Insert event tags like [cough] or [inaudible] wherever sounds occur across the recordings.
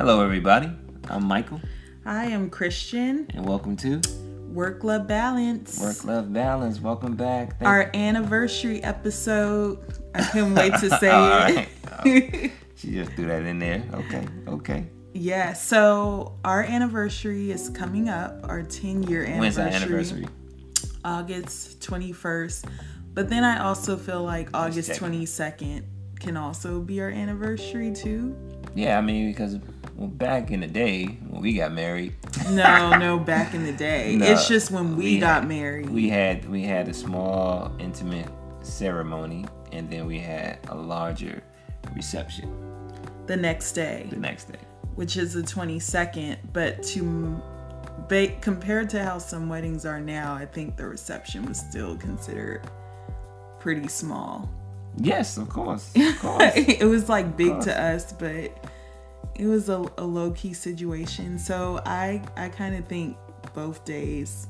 Hello, everybody. I'm Michael, I am Christian. and welcome to Work Love Balance. Work Love Balance. Welcome back. Thank- Our anniversary episode. I couldn't wait to [laughs] say it. right. Oh, [laughs] she just threw that in there. Okay, okay. yeah, so our anniversary is coming up, our 10 year anniversary. When's our anniversary? August 21st. But then I also feel like August 22nd can also be our anniversary too. Yeah, I mean because well, back in the day when we got married, [laughs] No, no, back in the day. [laughs] No, it's just when we, we got had- married. we had we had a small intimate ceremony, and then we had a larger reception the next day. the next day. which is the 22nd but to ba- compared to how some weddings are now i think the reception was still considered pretty small Yes, of course, of [laughs] course. it was like big to us but it was a, a low-key situation so i i kind of think both days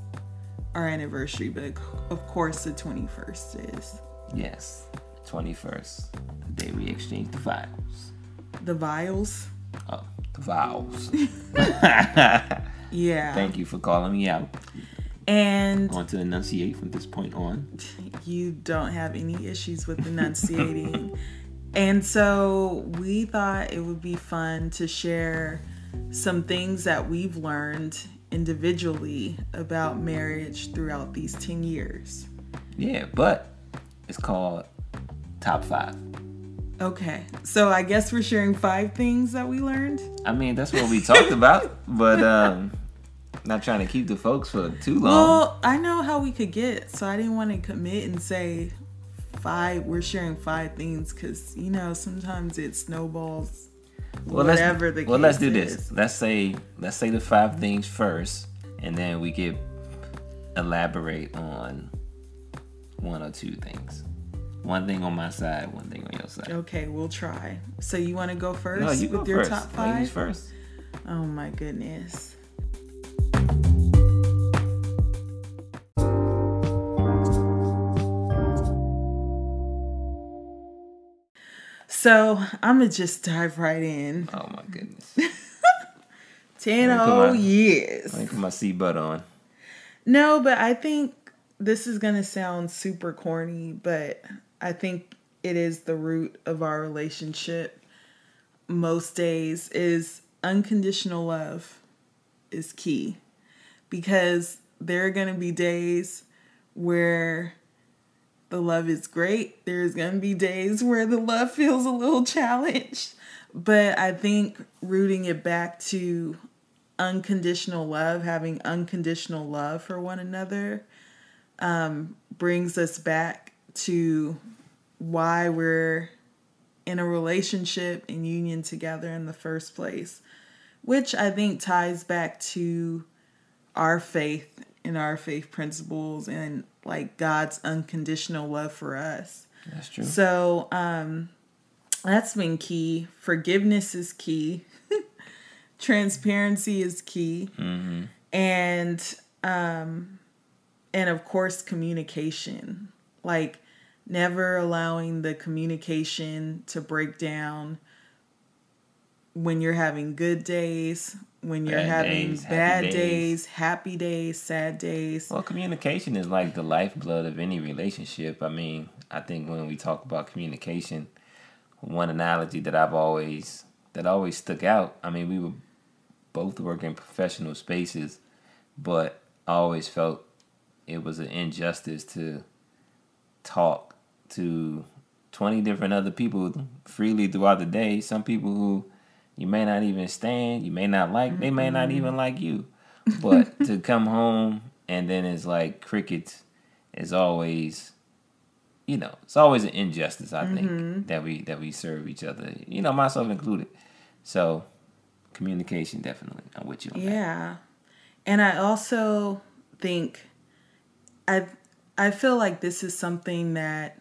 are anniversary but of course the 21st is yes, twenty first, the day we exchanged the vials. the vials Oh, the vials. [laughs] [laughs] yeah Thank you for calling me out. and Going to enunciate from this point on. You don't have any issues with enunciating. and so we thought it would be fun to share some things that we've learned individually about marriage throughout these 10 years. Yeah, but it's called top five. Okay, so I guess we're sharing five things that we learned. I mean, that's what we talked about, but um, [laughs] not trying to keep the folks for too long. Well, I know how we could get, so I didn't want to commit and say five, we're sharing five things because, you know, sometimes it snowballs. Well, whatever let's, the well, let's do this. Let's say let's say the five things first, and then we could elaborate on one or two things. One thing on my side, one thing on your side. Okay, we'll try. So you want to go first No, you with go your first. top Ladies first. Oh my goodness. So I'm gonna just dive right in. Oh my goodness. [laughs] Ten Let me put whole years. Me put my seatbelt on. No, but I think this is to sound super corny, but I think it is the root of our relationship most days is unconditional love is key because there are going to be days where the love is great. There's going to be days where the love feels a little challenged, but I think rooting it back to unconditional love, having unconditional love for one another, um, brings us back to why we're in a relationship and union together in the first place, which I think ties back to our faith and our faith principles and like God's unconditional love for us. That's true. So um that's been key. Forgiveness is key. [laughs] Transparency is key. And um and of course communication. Like never allowing the communication to break down when you're having good days, when you're Bad having days, bad days. days, happy days, sad days. Well, communication is like the lifeblood of any relationship. I mean, I think when we talk about communication, one analogy that I've always that always stuck out. I mean, we were both working in professional spaces, but I always felt it was an injustice to talk to 20 different other people freely throughout the day. Some people who you may not even stand, you may not like, they may not even mm-hmm. like you. [laughs] But to come home and then it's like crickets is always you know, it's always an injustice I think mm-hmm. that we that we serve each other. You know, myself included. So communication definitely. I'm with you on that. Yeah. And I also think I I feel like this is something that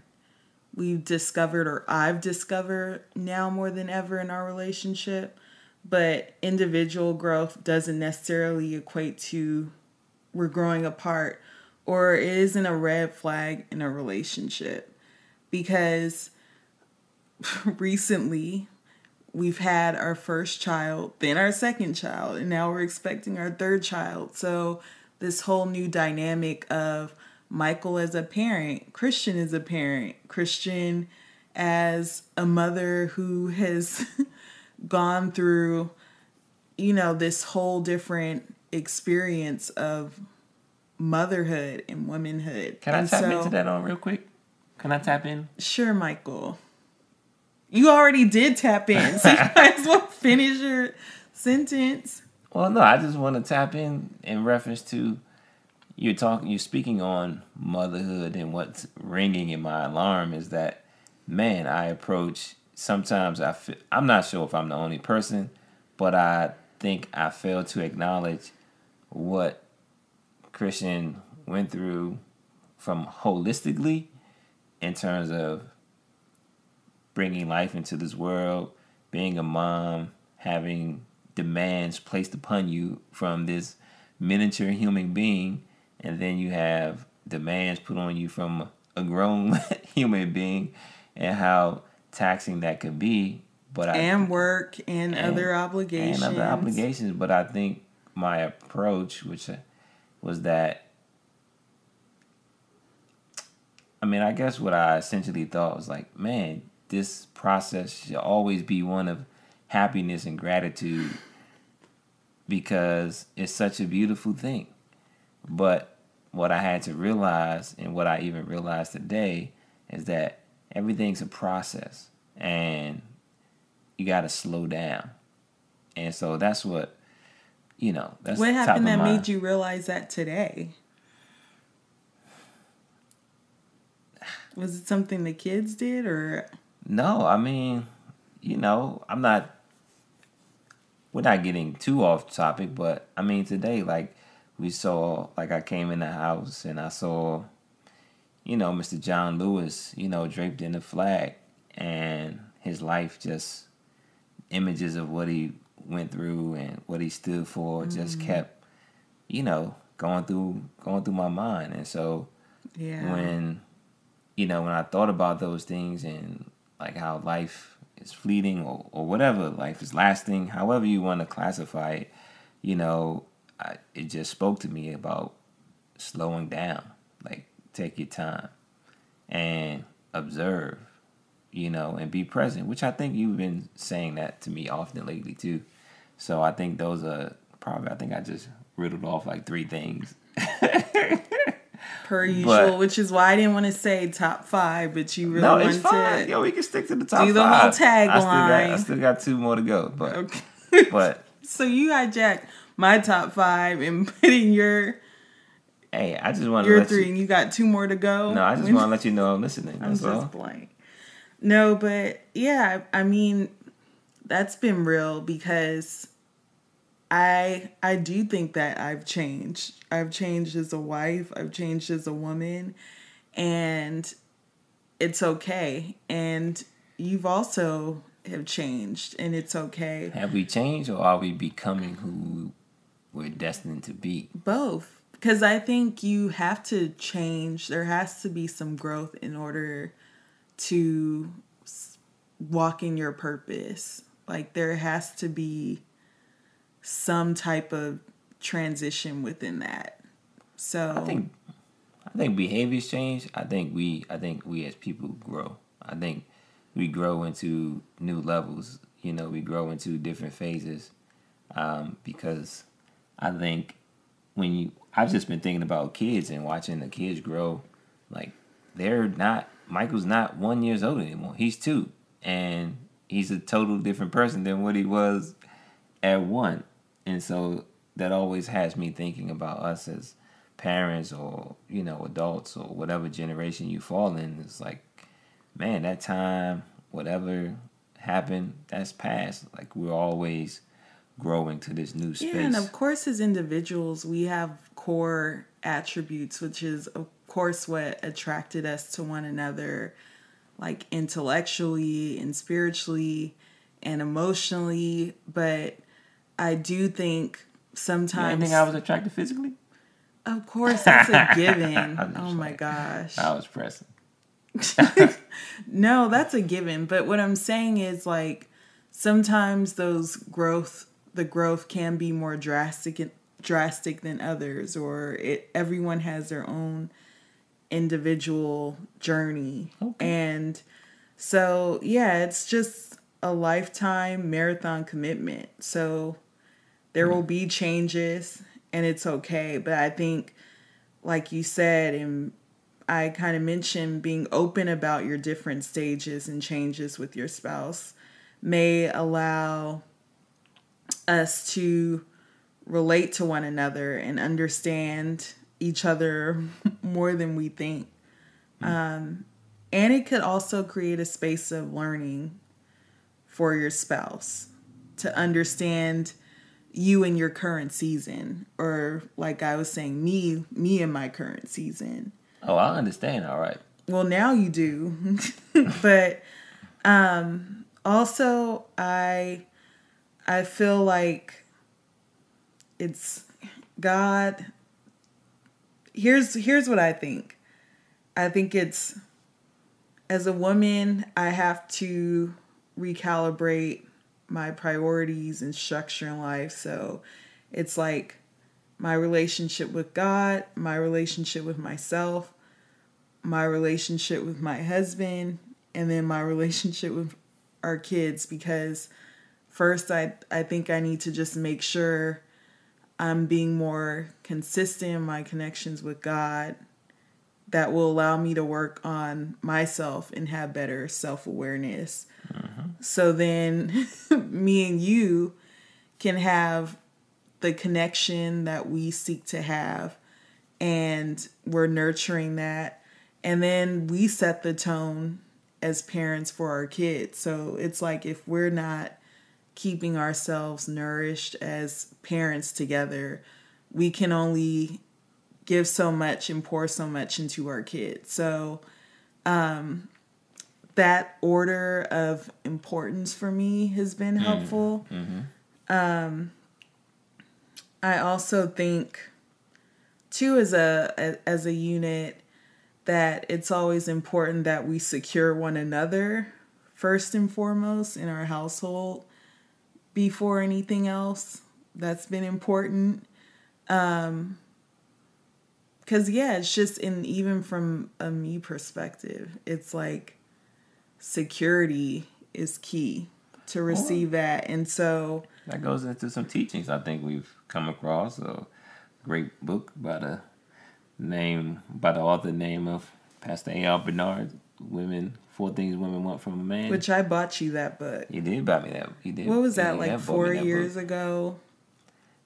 we've discovered or I've discovered now more than ever in our relationship, but individual growth doesn't necessarily equate to we're growing apart or it isn't a red flag in a relationship because [laughs] recently we've had our first child, then our second child, and now we're expecting our third child. So, this whole new dynamic of Michael as a parent, Christian as a parent, Christian as a mother who has [laughs] gone through, you know, this whole different experience of motherhood and womanhood. Can I and tap so, into that on real quick? Can I tap in? Sure, Michael. You already did tap in, so you [laughs] might as well finish your sentence. Well, no, I just want to tap in in reference to you're talking, you're speaking on motherhood, and what's ringing in my alarm is that, man, I approach. Sometimes I feel, I'm not sure if I'm the only person, but I think I fail to acknowledge what Christian went through from holistically in terms of bringing life into this world, being a mom, having demands placed upon you from this miniature human being, and then you have demands put on you from a grown [laughs] human being, and how taxing that could be. But and I, work and, and, other obligations and other obligations. But I think my approach, which was that I mean, I guess what I essentially thought was like, man, this process should always be one of happiness and gratitude because it's such a beautiful thing. But what I had to realize, and what I even realized today, is that everything's a process and you got to slow down. And so that's what, you know, that's what happened that made you realize that today? Was it something the kids did or? No, I mean, you know, I'm not. We're not getting too off topic, but I mean, today, like, we saw, like, I came in the house and I saw, you know, Mr. John Lewis, you know, draped in the flag, and his life just images of what he went through and what he stood for mm-hmm. just kept, you know, going through going through my mind, and so yeah. when you know, when I thought about those things and like how life is fleeting or, or whatever, life is lasting, however you want to classify it, you know, I, it just spoke to me about slowing down. Like, take your time and observe, you know, and be present, which I think you've been saying that to me often lately, too. So I think those are probably, I think I just riddled off like three things. [laughs] per usual, but, which is why I didn't want to say top five, but you really no, wanted it's fine. to. Yo, we can stick to the top. Do the five. whole tagline. I, still got, I still got two more to go, but okay. but [laughs] so you hijacked my top five and [laughs] put in your. Hey, I just want to your three, you, and you got two more to go. No, I just [laughs] want to let you know I'm listening. I'm just all. blank. No, but yeah, I mean, that's been real because I I do think that I've changed. I've changed as a wife, I've changed as a woman, and it's okay. And you've also have changed and it's okay. Have we changed or are we becoming who we're destined to be? Both. Because I think you have to change. There has to be some growth in order to walk in your purpose. Like there has to be some type of transition within that. So I think I think behaviors change. I think we I think we as people grow. I think we grow into new levels. You know, we grow into different phases um, because I think when you I've just been thinking about kids and watching the kids grow. Like they're not Michael's not one years old anymore. He's two, and he's a total different person than what he was at one. And so that always has me thinking about us as parents or, you know, adults or whatever generation you fall in. It's like, man, that time, whatever happened, that's past. Like we're always growing to this new space. Yeah, and of course as individuals we have core attributes, which is of course what attracted us to one another, like intellectually and spiritually and emotionally, but I do think sometimes. You think I was attracted physically? Of course, that's a given. [laughs] oh my gosh. I was pressing. [laughs] no, that's a given. But what I'm saying is like sometimes those growth the growth can be more drastic drastic than others or it everyone has their own individual journey. Okay. and so yeah it's just a lifetime marathon commitment. So there mm will be changes and it's okay. But i think like you said and i kind of mentioned being open about your different stages and changes with your spouse may allow us to relate to one another and understand each other [laughs] more than we think. Mm. Um, and it could also create a space of learning for your spouse to understand you in your current season or like I was saying me me in my current season. Oh, I understand. All right. Well, now you do. [laughs] but um also I I feel like it's God here's here's what I think. I think it's as a woman, I have to recalibrate my priorities and structure in life. So it's like my relationship with God, my relationship with myself, my relationship with my husband, and then my [laughs] relationship with our kids because first I I think I need to just make sure I'm being more consistent in my connections with God that will allow me to work on myself and have better self awareness. Uh-huh. So then [laughs] me and you can have the connection that we seek to have, and we're nurturing that. And then we set the tone as parents for our kids. So it's like if we're not keeping ourselves nourished as parents together, we can only give so much and pour so much into our kids. So, um, that order of importance for me has been mm-hmm. helpful. Mm-hmm. Um, I also think, too, as a as a unit, that it's always important that we secure one another first and foremost in our household before anything else. That's been important. Um, cause yeah, it's just in even from a me perspective, it's like security is key to receive oh. that. And so that goes into some teachings I think we've come across. A great book by the name by the author name of Pastor A. R. Bernard, Women Four Things Women Want from a Man. Which I bought you that book. You did buy me that. You did. What was that, like four years book. ago?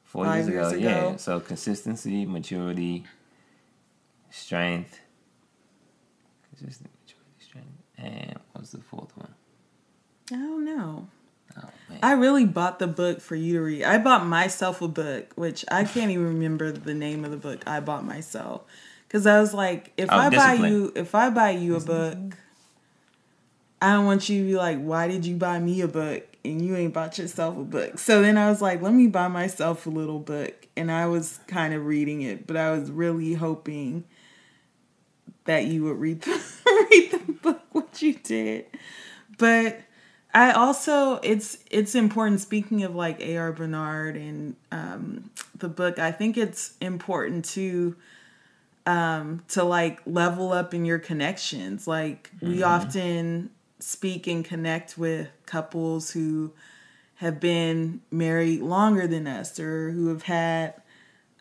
Four Five years, ago, years ago, yeah. So consistency, maturity, strength. Consistent, maturity, strength. And what's the fourth one? I don't know. Oh, I really bought the book for you to read. I bought myself a book, which I can't even remember the name of the book I bought myself. Cause I was like, if oh, I discipline. buy you, if I buy you a book, I don't want you to be like, why did you buy me a book and you ain't bought yourself a book? So then I was like, let me buy myself a little book. And I was kind of reading it, but I was really hoping that you would read the, [laughs] read the book, what you did. But I also it's it's important speaking of like A.R. Bernard and um, the book, I think it's important to um to like level up in your connections. Like mm-hmm. we often speak and connect with couples who have been married longer than us or who have had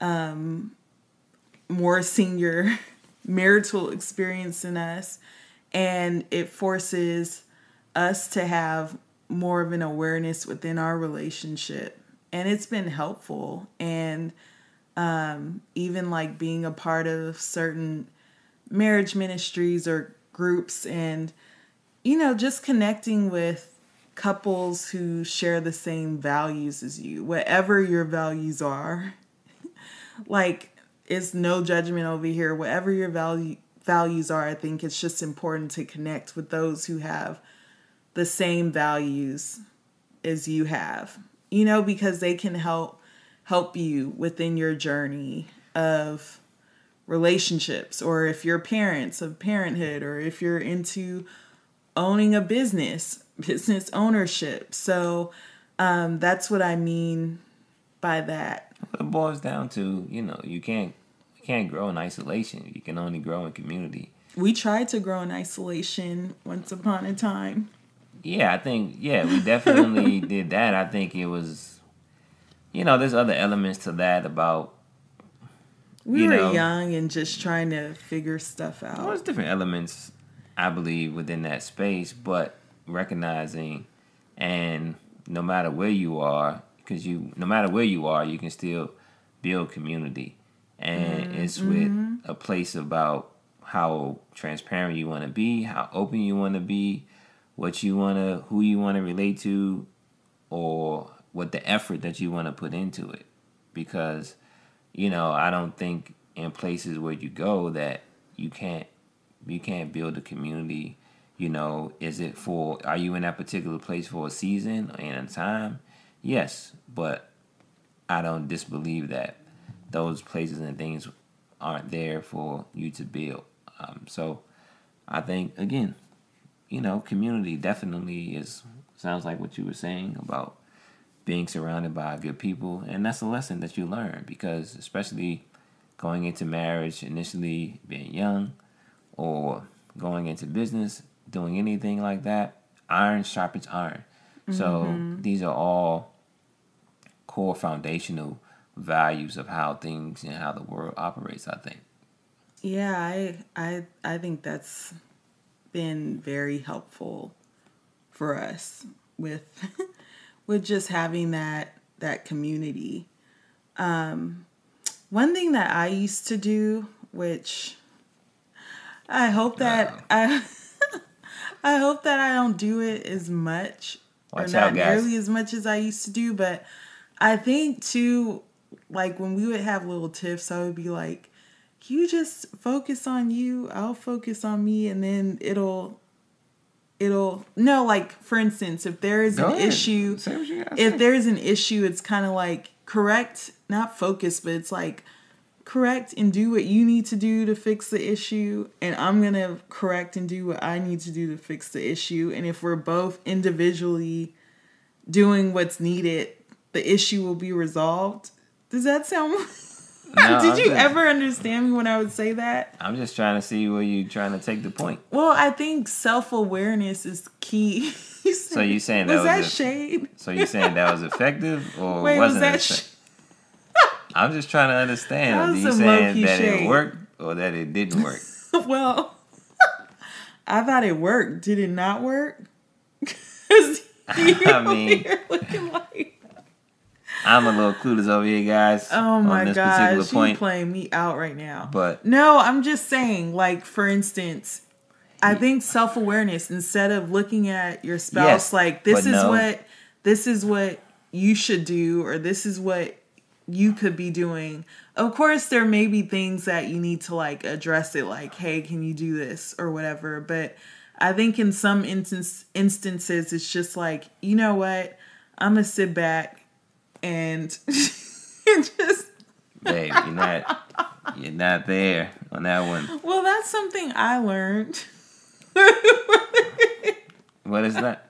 um, more senior [laughs] marital experience than us. And it forces us to have more of an awareness within our relationship. And it's been helpful. And um, even like being a part of certain marriage ministries or groups and you know, just connecting with couples who share the same values as you, whatever your values are. [laughs] like, it's no judgment over here. Whatever your value values are, I think it's just important to connect with those who have the same values as you have. You know, because they can help help you within your journey of relationships or if you're parents of parenthood or if you're into owning a business, [laughs] business ownership. So um, that's what I mean by that. It boils down to you know you can't you can't grow in isolation. You can only grow in community. We tried to grow in isolation once upon a time. Yeah, I think yeah we definitely [laughs] did that. I think it was, you know, there's other elements to that about. We you were know, young and just trying to figure stuff out. Well, there's different elements, I believe, within that space, but recognizing, and no matter where you are, because you, no matter where you are, you can still build community, and Mm-hmm. it's with a place about how transparent you want to be, how open you want to be, what you want to, who you want to relate to, or what the effort that you want to put into it, because you know, I don't think in places where you go that you can't you can't build a community. You know, is it for are you in that particular place for a season and a time? Yes, but I don't disbelieve that those places and things aren't there for you to build. Um, so I think again, you know, community definitely is sounds like what you were saying about being surrounded by good people and that's a lesson that you learn because especially going into marriage initially being young or going into business doing anything like that iron sharpens iron. So mm-hmm. these are all core foundational values of how things and how the world operates i think. Yeah, I I I think that's been very helpful for us with [laughs] with just having that that community. Um one thing that I used to do which I hope that I [laughs] I hope that I don't do it as much or not out, guys. nearly as much as I used to do, but I think too like when we would have little tiffs, I would be like, you just focus on you, I'll focus on me, and then it'll it'll no, like for instance, if there is Go an ahead. issue Say what you gotta if say. there's an issue, it's kind of like correct, not focus, but it's like correct and do what you need to do to fix the issue, and I'm gonna correct and do what I need to do to fix the issue. And if we're both individually doing what's needed, the issue will be resolved. Does that sound? [laughs] No, [laughs] Did I'm you just- ever understand me when I would say that? i'm just trying to see where you trying to take the point Well, I think self awareness is key. [laughs] So you saying that was was that shade? so you saying that was effective [laughs] or Wait, was wasn't that? it Sh- I'm just trying to understand. That Are was you saying that shade. it worked or that it didn't work? well, I thought it worked. Did it not work? I mean- here looking like I'm a little clueless over here, guys. oh my on gosh, you playing me out right now. But No, I'm just saying, like, for instance, I think self awareness, instead of looking at your spouse Yes, like this is no. what this is what you should do or this is what you could be doing. Of course there may be things that you need to like address it like, hey, can you do this or whatever. But I think in some instance instances it's just like, you know what? I'm gonna sit back [laughs] and just babe, you're not you're not there on that one. well that's something I learned. What is that?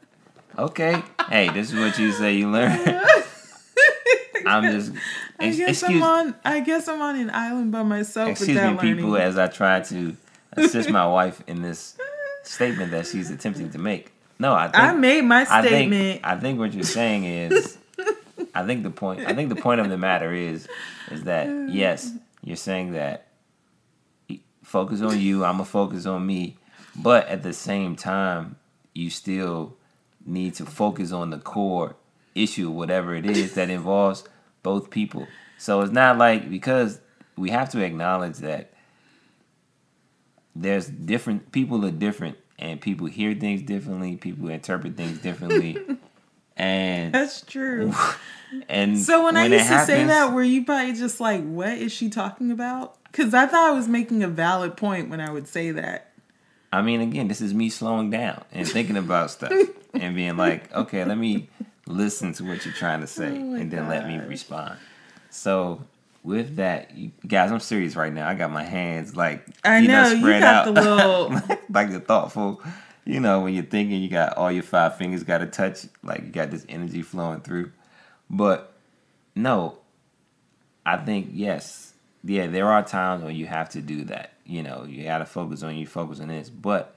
Okay. Hey, this is what you say you learn. [laughs] I'm just I guess excuse I'm on. I guess I'm on an island by myself excuse me, learning. people, as I try to assist my [laughs] wife in this statement that she's attempting to make. No, I think I made my I statement. think I think what you're saying is I think the point I think the point of the matter is is that [laughs] yes, you're saying that focus on you, I'm gonna focus on me, but at the same time, you still need to focus on the core issue, whatever it is that involves both people. So it's not like because we have to acknowledge that there's different people are different and people hear things differently, people interpret things differently. [laughs] and That's true. [laughs] and So when, I used to say that, were you probably just like, "What is she talking about?" Because I thought I was making a valid point when I would say that. I mean, again, this is me slowing down and thinking about stuff [laughs] and being like, okay, let me listen to what you're trying to say Oh and then let me respond. So, with that, you guys, I'm serious right now. I got my hands like I you know you spread got out, the little. [laughs] like the thoughtful you know, when you're thinking, you got all your five fingers got to touch, like you got this energy flowing through. But no, I think yes, yeah, there are times when you have to do that. You know, you got to focus on you, focus on this, but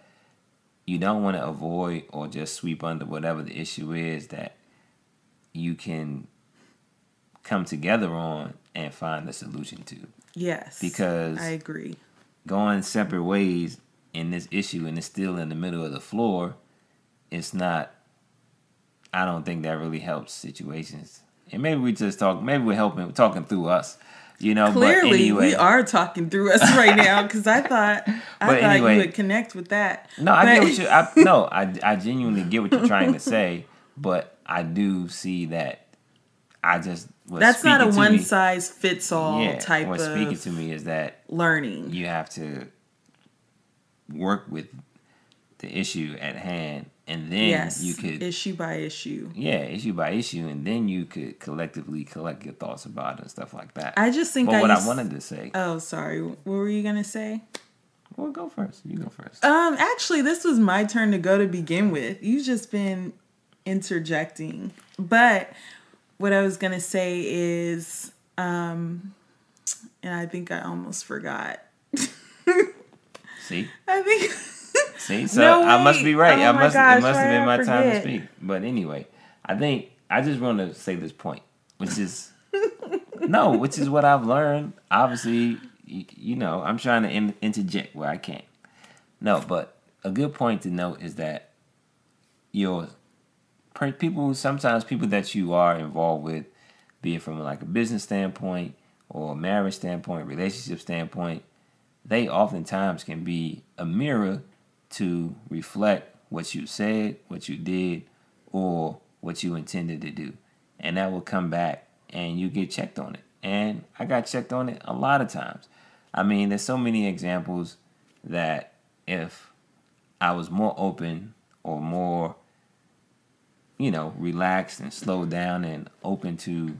you don't want to avoid or just sweep under whatever the issue is that you can come together on and find a solution to. Yes. Because I agree. Going separate ways in this issue and it's still in the middle of the floor, it's not I don't think that really helps situations. And maybe we just talk maybe we're helping talking through us. You know, clearly anyway. we are talking through us right [laughs] now because I thought I thought anyway, you would connect with that. No, I get what you. I, no, I I genuinely get what you're trying to say, but I do see that. I just that's not a one me, size fits all yeah, type. What's speaking to me is that learning. You have to work with the issue at hand and then yes, you could issue by issue. Yeah, issue by issue, and then you could collectively collect your thoughts about it and stuff like that. I just think. But I what used, I wanted to say. Oh, sorry. What were you gonna say? Well, go first. You go first. Um, actually, this was my turn to go to begin with. You've just been interjecting, but what I was gonna say is, um, and I think I almost forgot. See. I think. [laughs] See, so no, I must be right. Oh I must. Gosh, it must have been my time to speak. But anyway, I think I just want to say this point, which is [laughs] no, which is what I've learned. Obviously, you, you know, I'm trying to in, interject where I can. No, but a good point to note is that your people, sometimes people that you are involved with, be it from like a business standpoint or a marriage standpoint, relationship standpoint, they oftentimes can be a mirror to reflect what you said, what you did, or what you intended to do. And that will come back and you get checked on it. And I got checked on it a lot of times. I mean, there's so many examples that if I was more open or more, you know, relaxed and slowed down and open to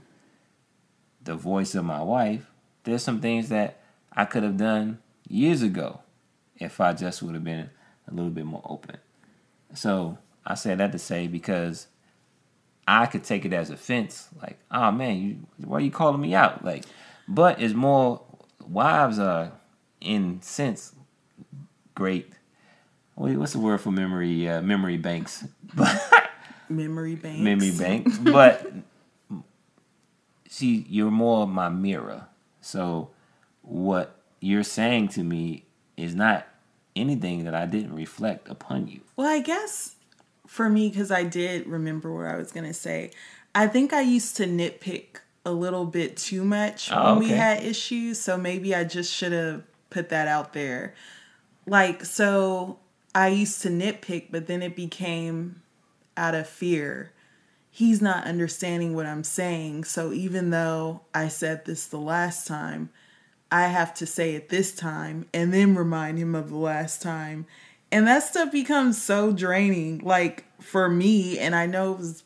the voice of my wife, there's some things that I could have done years ago if I just would have been a little bit more open. So I said that to say because I could take it as offense, like, oh man, you why are you calling me out? Like, but it's more wives are in sense great. Wait, what's the word for memory? Uh, memory banks. [laughs] memory banks. Memory banks. But [laughs] see, you're more my mirror. So what you're saying to me is not anything that I didn't reflect upon you. Well, I guess for me, because I did remember what I was going to say, I think I used to nitpick a little bit too much oh, when okay. we had issues. So maybe I just should have put that out there. Like, so I used to nitpick, but then it became out of fear. He's not understanding what I'm saying. So even though I said this the last time, I have to say it this time and then remind him of the last time. And that stuff becomes so draining, like for me, and I know it was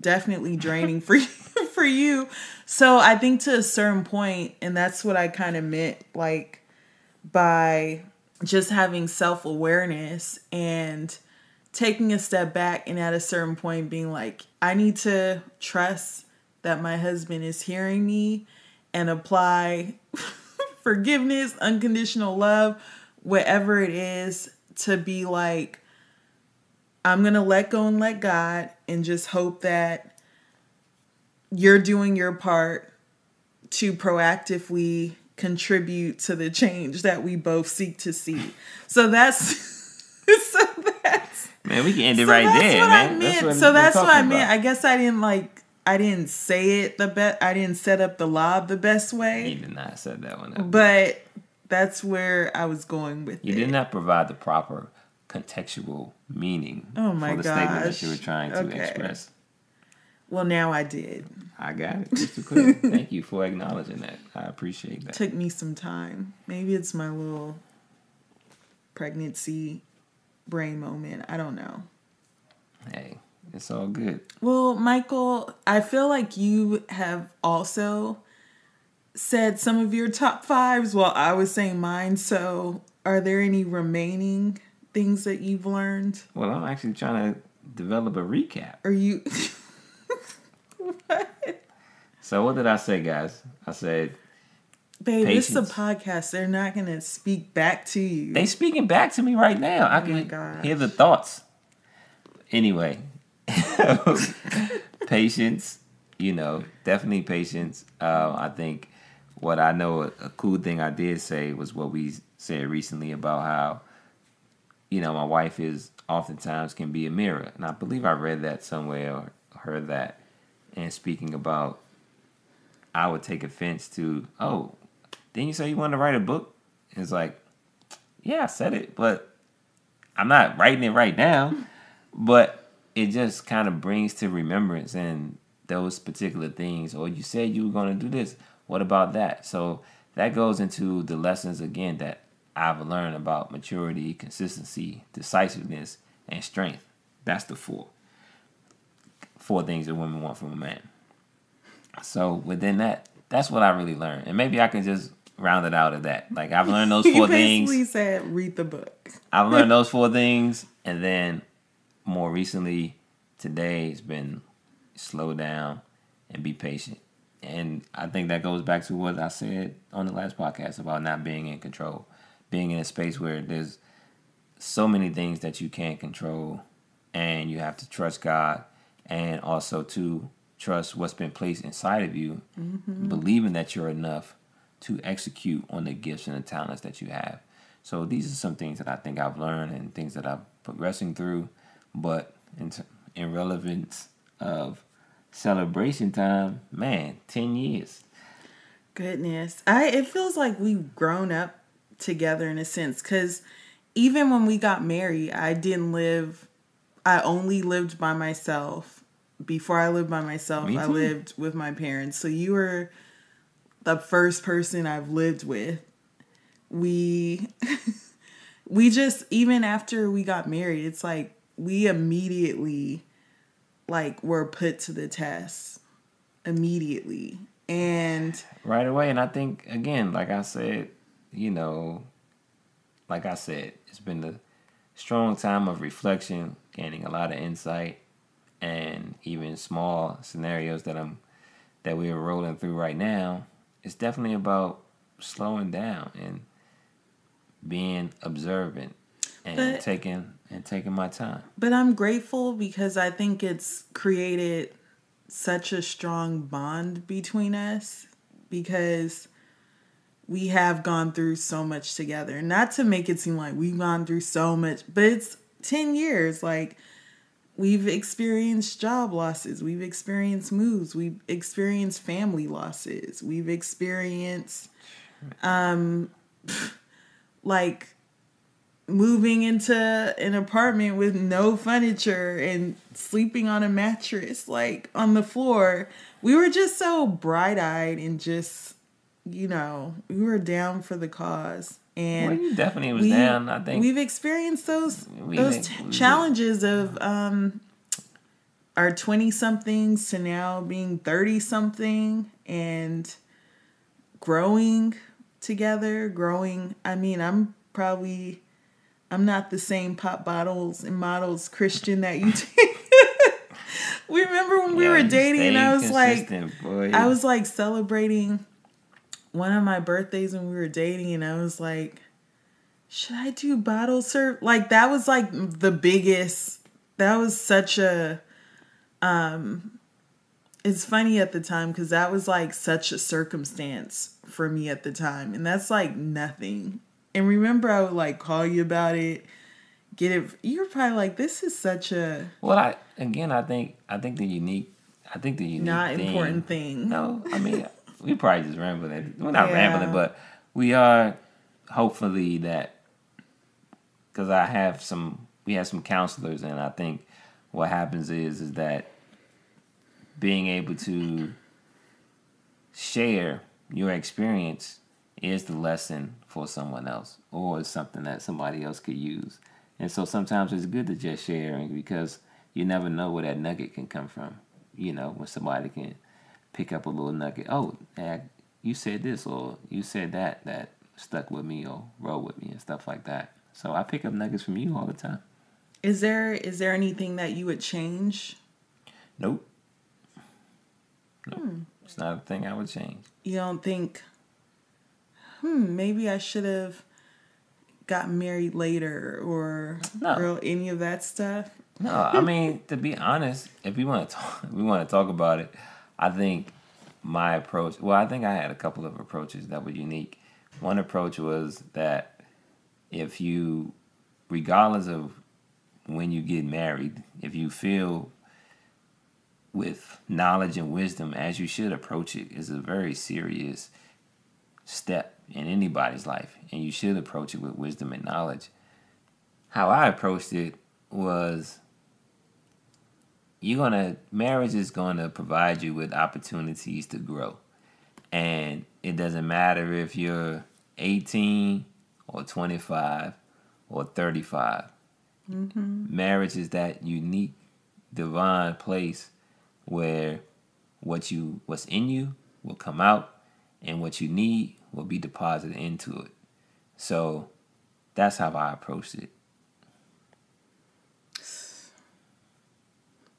definitely draining for you, [laughs] for you. So I think to a certain point, and that's what I kind of meant, like by just having self awareness and taking a step back, and at a certain point being like, I need to trust that my husband is hearing me and apply forgiveness, unconditional love, whatever it is, to be like, I'm going to let go and let God and just hope that you're doing your part to proactively contribute to the change that we both seek to see. So that's [laughs] so that's Man, we can end it so right there, man. That's so that's what I meant. About. I guess I didn't like I didn't say it the best. I didn't set up the lob the best way. You did not set that one up. But that's where I was going with you it. You did not provide the proper contextual meaning oh my for the gosh. statement that you were trying to okay. express. Well, now I did. I got it. [laughs] Thank you for acknowledging that. I appreciate that. Took me some time. Maybe it's my little pregnancy brain moment. I don't know. Hey, it's all good. Well, Michael, I feel like you have also said some of your top fives while I was saying mine. So, are there any remaining things that you've learned? Well, I'm actually trying to develop a recap. Are you? [laughs] what? So what did I say, guys? I said Babe, this is a podcast. They're not gonna speak back to you. they speaking back to me right now. I Oh can hear the thoughts. Anyway, [laughs] patience. You know, definitely patience. Uh, I think what I know a, a cool thing I did say was what we said recently about how you know my wife is oftentimes can be a mirror, and I believe I read that somewhere or heard that. And speaking about, I would take offense to, oh, didn't you say you wanted to write a book? It's like, yeah, I said it, but I'm not writing it right now. But it just kind of brings to remembrance and those particular things. Or you said you were going to do this. What about that? So that goes into the lessons again that I've learned about maturity, consistency, decisiveness, and strength. That's the four. Four things that women want from a man. So within that, that's what I really learned. And maybe I can just round it out of that. Like I've learned those [laughs] you four basically things. said read the book. I've learned those four things, and then more recently, today has been slow down and be patient. And I think that goes back to what I said on the last podcast about not being in control, being in a space where there's so many things that you can't control, and you have to trust God, and also to trust what's been placed inside of you, mm-hmm. believing that you're enough to execute on the gifts and the talents that you have. So these are some things that I think I've learned and things that I'm progressing through. But in, t- in relevance of celebration time, man, 10 years. Goodness. I it feels like we've grown up together in a sense cuz even when we got married, I didn't live I only lived by myself. Before I lived by myself, I lived with my parents. So you were the first person I've lived with. We [laughs] we just even after we got married, it's like we immediately like were put to the test immediately. And right away. And I think, again, like I said, you know, like I said, it's been a strong time of reflection, gaining a lot of insight, and even small scenarios that I'm that we are rolling through right now. It's definitely about slowing down and being observant and But- taking and taking my time. But I'm grateful because I think it's created such a strong bond between us because we have gone through so much together. Not to make it seem like we've gone through so much, but it's 10 years. Like, we've experienced job losses, we've experienced moves, we've experienced family losses, we've experienced, um, [laughs] like, moving into an apartment with no furniture and sleeping on a mattress like on the floor. We were just so bright-eyed and just you know we were down for the cause. Well, and you definitely was we, down. I think. we've experienced those We those t- challenges of um our 20 somethings to now being 30 something and growing together growing i mean i'm probably i'm not the same pop bottles and models christian that you [laughs] did we remember when we Yeah, were dating and i was like boy. I was like celebrating one of my birthdays when we were dating, and I was like, should I do bottle serve? Like that was like the biggest. That was such a. Um, it's funny at the time because that was like such a circumstance for me at the time, and that's like nothing. And remember, I would like call you about it, get it. You're probably like, "This is such a Well, I again, I think I think the unique, I think the unique, not thing- important thing." No, I mean [laughs] we probably just rambling. We're not Yeah. rambling, but we are hopefully that because I have some, we have some counselors, and I think what happens is is that being able to share your experience is the lesson for someone else or something that somebody else could use. And so sometimes it's good to just share because you never know where that nugget can come from. You know, when somebody can pick up a little nugget. Oh, Dad, you said this or you said that that stuck with me or rolled with me and stuff like that. So I pick up nuggets from you all the time. Is there is there anything that you would change? Nope. Nope. Hmm. It's not a thing I would change. You don't think, hmm, maybe I should have got married later or no. or any of that stuff? No, I mean to be honest, if we want to talk, [laughs] we want to talk about it. I think my approach. Well, I think I had a couple of approaches that were unique. One approach was that if you, regardless of when you get married, if you feel with knowledge and wisdom as you should approach it is a very serious step in anybody's life and you should approach it with wisdom and knowledge. How i approached it was you're gonna marriage is gonna provide you with opportunities to grow. And it doesn't matter if you're 18 or 25 or 35 mm-hmm. marriage is that unique divine place where what you what's in you will come out and what you need will be deposited into it so that's how i approached it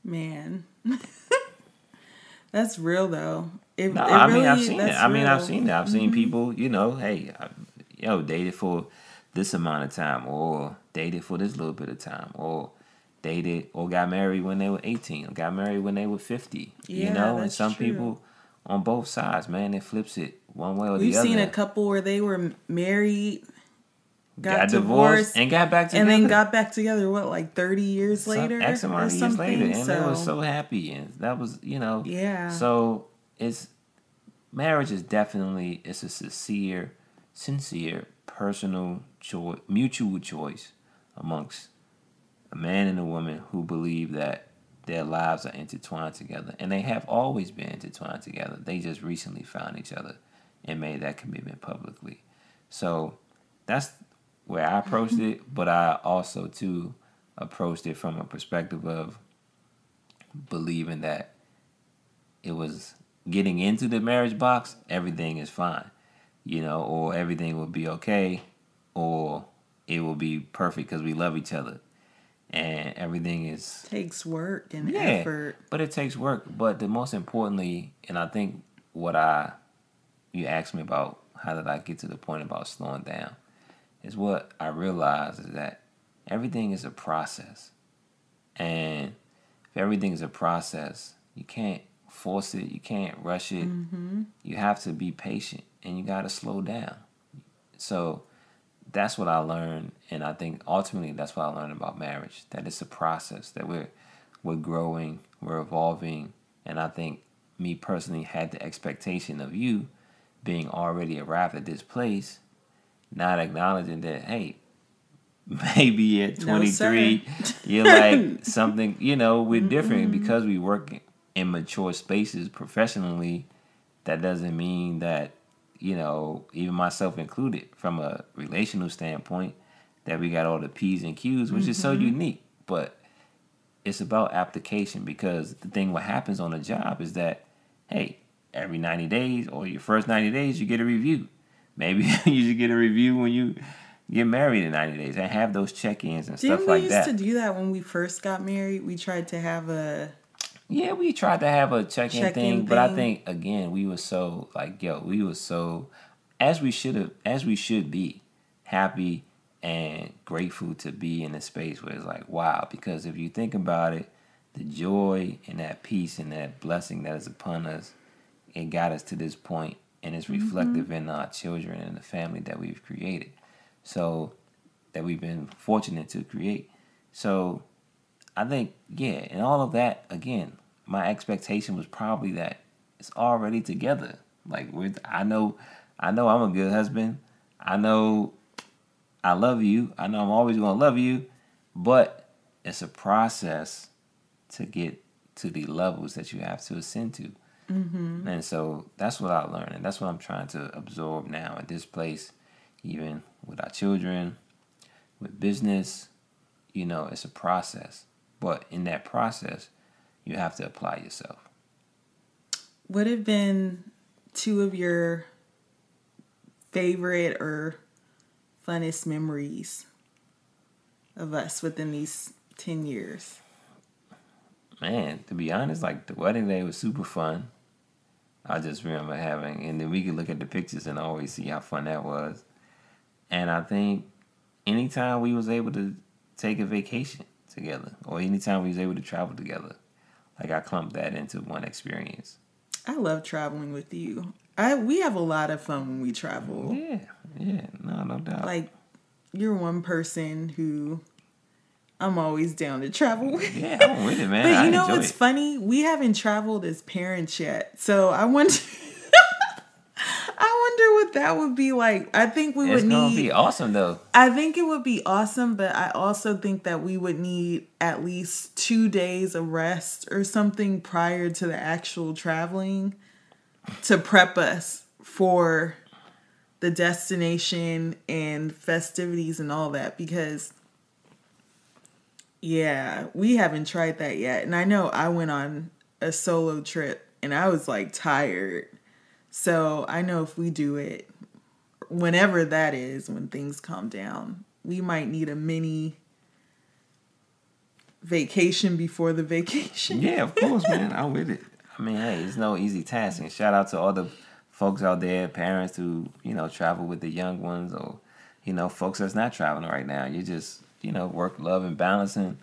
Man. [laughs] that's real though. It, no, it I mean I've seen it. I mean I've seen it. I've seen mm-hmm. people, you know, hey, I, you know, dated for this amount of time or dated for this little bit of time or dated or got married when they were 18 or got married when they were 50 yeah, you know and some true. people on both sides man it flips it one way or We've the other we've seen a couple where they were married got, got divorced, divorced, and got back together, and then got back together. What, like thirty years later, X amount of years later, and so, they were so happy, and that was, you know, yeah. So it's marriage is definitely it's a sincere, sincere, personal choice, mutual choice amongst a man and a woman who believe that their lives are intertwined together, and they have always been intertwined together. They just recently found each other and made that commitment publicly. So that's where I approached mm-hmm. it, but I also too approached it from a perspective of believing that it was getting into the marriage box, everything is fine, you know, or everything will be okay, or it will be perfect because we love each other, and everything is takes work and yeah, effort. But it takes work. But the most importantly, and I think what I you asked me about, how did I get to the point about slowing down? is what I realized is that everything is a process. And if everything is a process, you can't force it, you can't rush it. Mm-hmm. You have to be patient and you got to slow down. So that's what I learned and I think ultimately that's what I learned about marriage that it's a process that we're we're growing, we're evolving and I think me personally had the expectation of you being already arrived at this place not acknowledging that hey [laughs] maybe at 23 no, you're like [laughs] something you know we're different because we work in mature spaces professionally. That doesn't mean that you know even myself included from a relational standpoint that we got all the p's and q's which mm-hmm. is so mm-hmm. unique but it's about application because the thing what happens on a job is that hey every 90 days or your first 90 days you get a review Maybe [laughs] you should get a review when you get married in 90 days and have those check-ins and Didn't stuff like that. we used to do that when we first got married? We tried to have a yeah, we tried to have a check-in, check-in thing, thing, but I think again we were so like yo, we were so as we should have as we should be happy and grateful to be in a space where it's like wow because if you think about it the joy and that peace and that blessing that is upon us it got us to this point and it's mm-hmm. reflective mm-hmm. in our children and the family that we've created. So that we've been fortunate to create. So I think yeah, and all of that again, my expectation was probably that it's already together. Like with I know I know I'm a good husband. I know I love you. I know I'm always going to love you, but it's a process to get to the levels that you have to ascend to. Mm-hmm. And so that's what I learned, and that's what I'm trying to absorb now at this place, even with our children, with business. You know, it's a process, but in that process, you have to apply yourself. What have been two of your favorite or funnest memories of us within these 10 years? Man, to be honest, like the wedding day was super fun. I just remember having, and then we could look at the pictures and always see how fun that was. And I think anytime we was able to take a vacation together, or anytime we was able to travel together, like I clumped that into one experience. I love traveling with you. I we have a lot of fun when we travel. Yeah, yeah, no, no doubt. Like you're one person who I'm always down to travel with. Yeah, I'm with it, man. But you I know what's it. funny? We haven't traveled as parents yet. So I want. Wonder what that would be like. I think we It's would gonna need be awesome though. I think it would be awesome, but I also think that we would need at least two days of rest or something prior to the actual traveling to prep us for the destination and festivities and all that because yeah, we haven't tried that yet. And I know I went on a solo trip and I was like tired. So I know if we do it whenever that is, when things calm down, we might need a mini vacation before the vacation. Yeah, of [laughs] course, man. I'm with it. I mean, hey, it's no easy task. And shout out to all the folks out there, parents who, you know, travel with the young ones or, you know, folks that's not traveling right now. You just, you know, work, love, and balancing,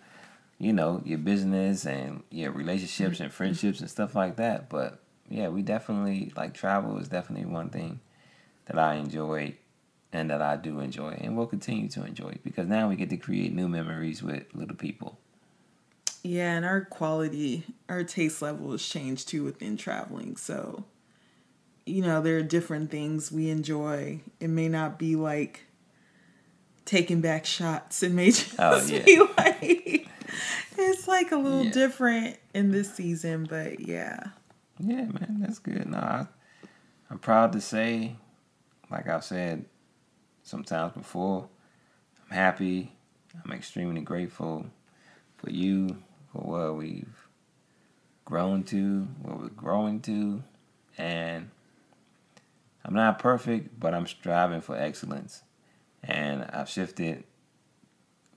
you know, your business and your relationships mm-hmm. and friendships and stuff like that. But yeah, we definitely, like, travel is definitely one thing that I enjoy and that I do enjoy and will continue to enjoy because now we get to create new memories with little people. Yeah, and our quality, our taste level has changed too within traveling. So, you know, there are different things we enjoy. It may not be like taking back shots. It may just Oh, yeah. be [laughs] like it's like a little Yeah. different in this season, but yeah. Yeah, man, that's good. No, I, I'm proud to say, like I've said sometimes before, I'm happy. I'm extremely grateful for you, for what we've grown to, what we're growing to, and I'm not perfect, but I'm striving for excellence. And I've shifted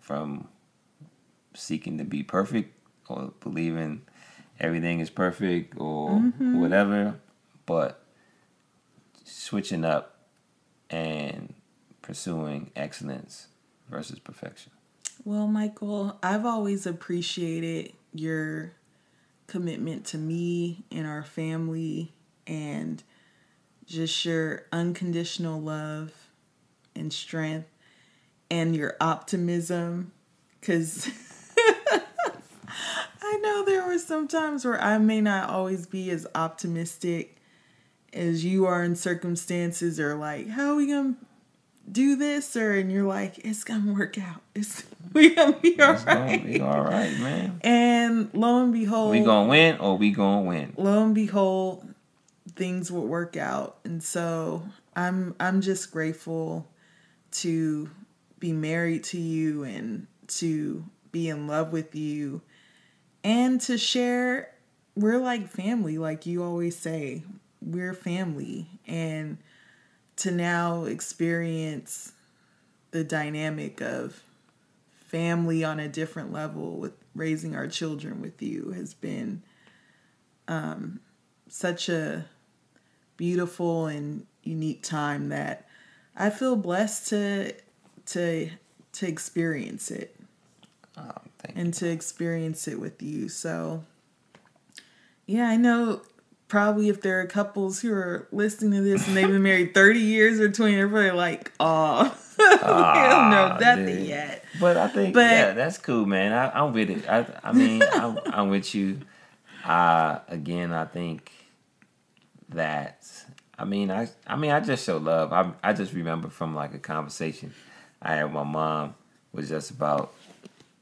from seeking to be perfect or believing everything is perfect or mm-hmm. whatever, but switching up and pursuing excellence versus perfection. Well, Michael, I've always appreciated your commitment to me and our family and just your unconditional love and strength and your optimism cuz [laughs] I know there were some times where I may not always be as optimistic as you are in circumstances or like how are we to do this? Or and you're like it's gonna work out. It's [laughs] we gonna be all It's gonna be all right, man. and lo and behold We gonna win or we gonna win. lo and behold things would work out. And so i'm i'm just grateful to be married to you and to be in love with you and to share we're like family like you always say we're family. And to now experience the dynamic of family on a different level with raising our children with you has been um, such a beautiful and unique time that I feel blessed to to to experience it. Oh, thank and to experience it with you. So yeah, I know probably if there are couples who are listening to this and they've been married 30 years or 20, they're probably like, oh, [laughs] we don't know Ah, nothing dude. yet. But I think But- yeah, that's cool, man. I, I'm with it. I, I mean, [laughs] I'm, I'm with you. Uh, again, I think that I mean, I I mean, I just show love. I I just remember from like a conversation I had with my mom was just about,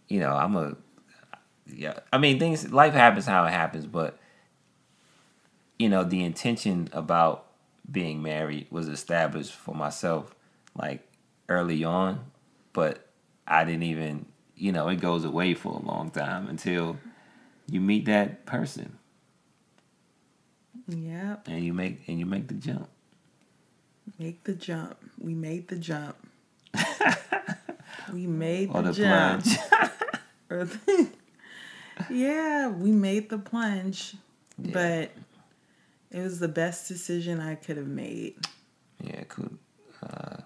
you know, I'm a, yeah. I mean, things life happens how it happens, but you know, the intention about being married was established for myself like early on, but I didn't even, you know, it goes away for a long time until you meet that person Yeah, and you make and you make the jump. make the jump. We made the jump. [laughs] We made the, the jump. [laughs] yeah, we made the plunge, yeah. but it was the best decision I could have made. Yeah, cool. Uh,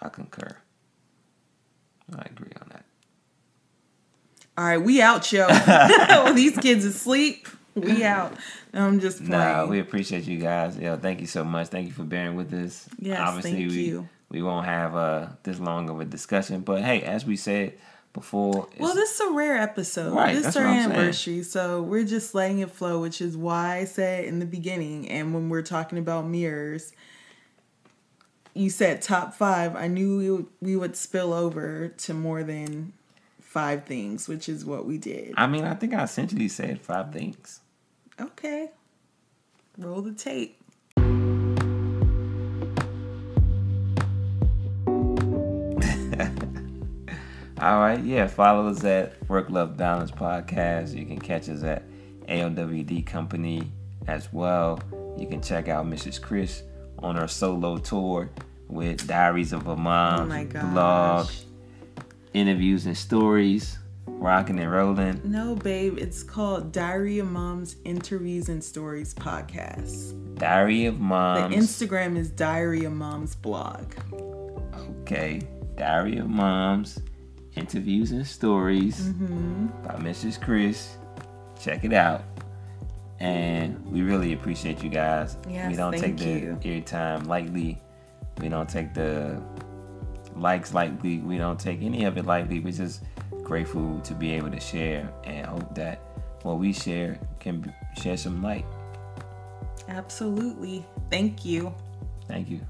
I concur. I agree on that. All right, we out, yo. [laughs] [laughs] These kids asleep. We out. I'm just playing. Nah, we appreciate you guys. Yo, thank you so much. Thank you for bearing with us. Yes, Obviously, thank we, you. We won't have uh, this long of a discussion, but hey, as we said before, well, this is a rare episode. Right, this is our anniversary, so we're just letting it flow, which is why I said in the beginning, and when we're talking about mirrors, you said top five. I knew we would, we would spill over to more than five things, which is what we did. I mean, I think I essentially said five things. Okay. Roll the tape. All right, yeah. Follow us at Work Love Balance Podcast. You can catch us at ALWD Company as well. You can check out Mrs. Chris on her solo tour with Diaries of a Mom oh blog, interviews and stories rocking and rolling. No, babe, it's called Diary of Moms Interviews and Stories Podcast. Diary of Moms. The Instagram is Diary of Moms Blog. Okay, Diary of Moms Interviews and Stories mm-hmm. by Mrs. Chris. Check it out. And we really appreciate you guys. Yes, we don't take the you. airtime lightly. We don't take the likes lightly. We don't take any of it lightly. We're just grateful to be able to share and hope that what we share can share some light. Absolutely. Thank you. Thank you.